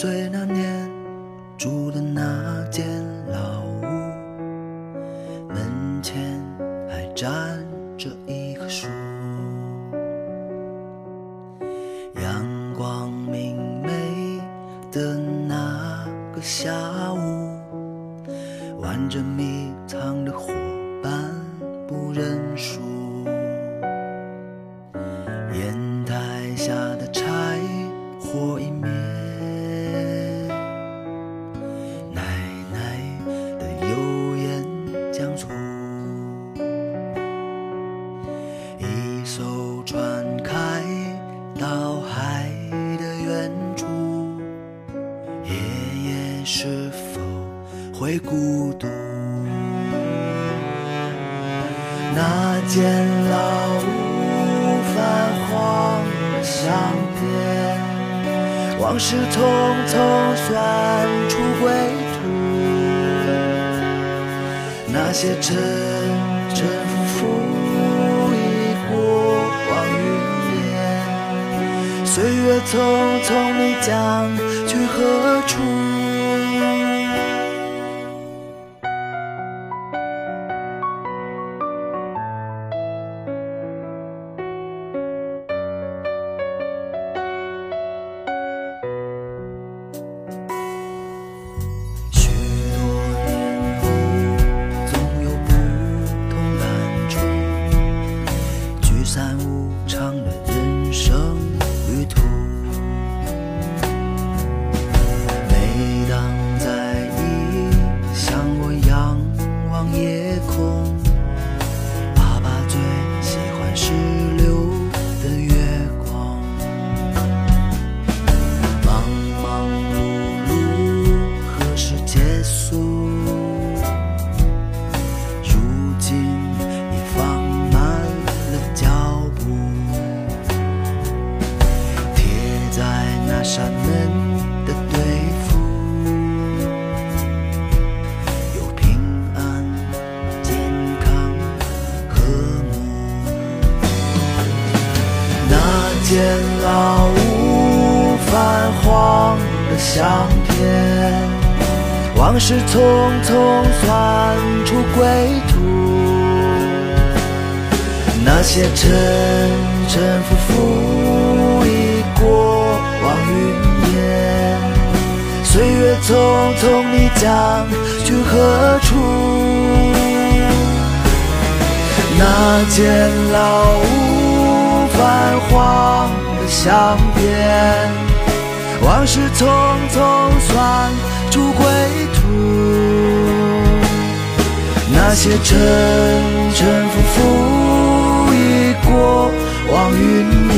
岁那年住的那间老屋，门前还站着一棵树。阳光明媚的那个下午，玩着迷会孤独？那间老屋泛黄的相片，往事匆匆算出归途。那些沉沉浮浮已过往云烟，岁月匆匆，你将去何处？那扇门的对付，有平安、健康、和睦。那间老屋泛黄的相片，往事匆匆算出归途。那些沉沉浮浮匆匆，你将去何处？那间老屋泛黄的相片，往事匆匆算出归途。那些沉沉浮浮已过往云烟，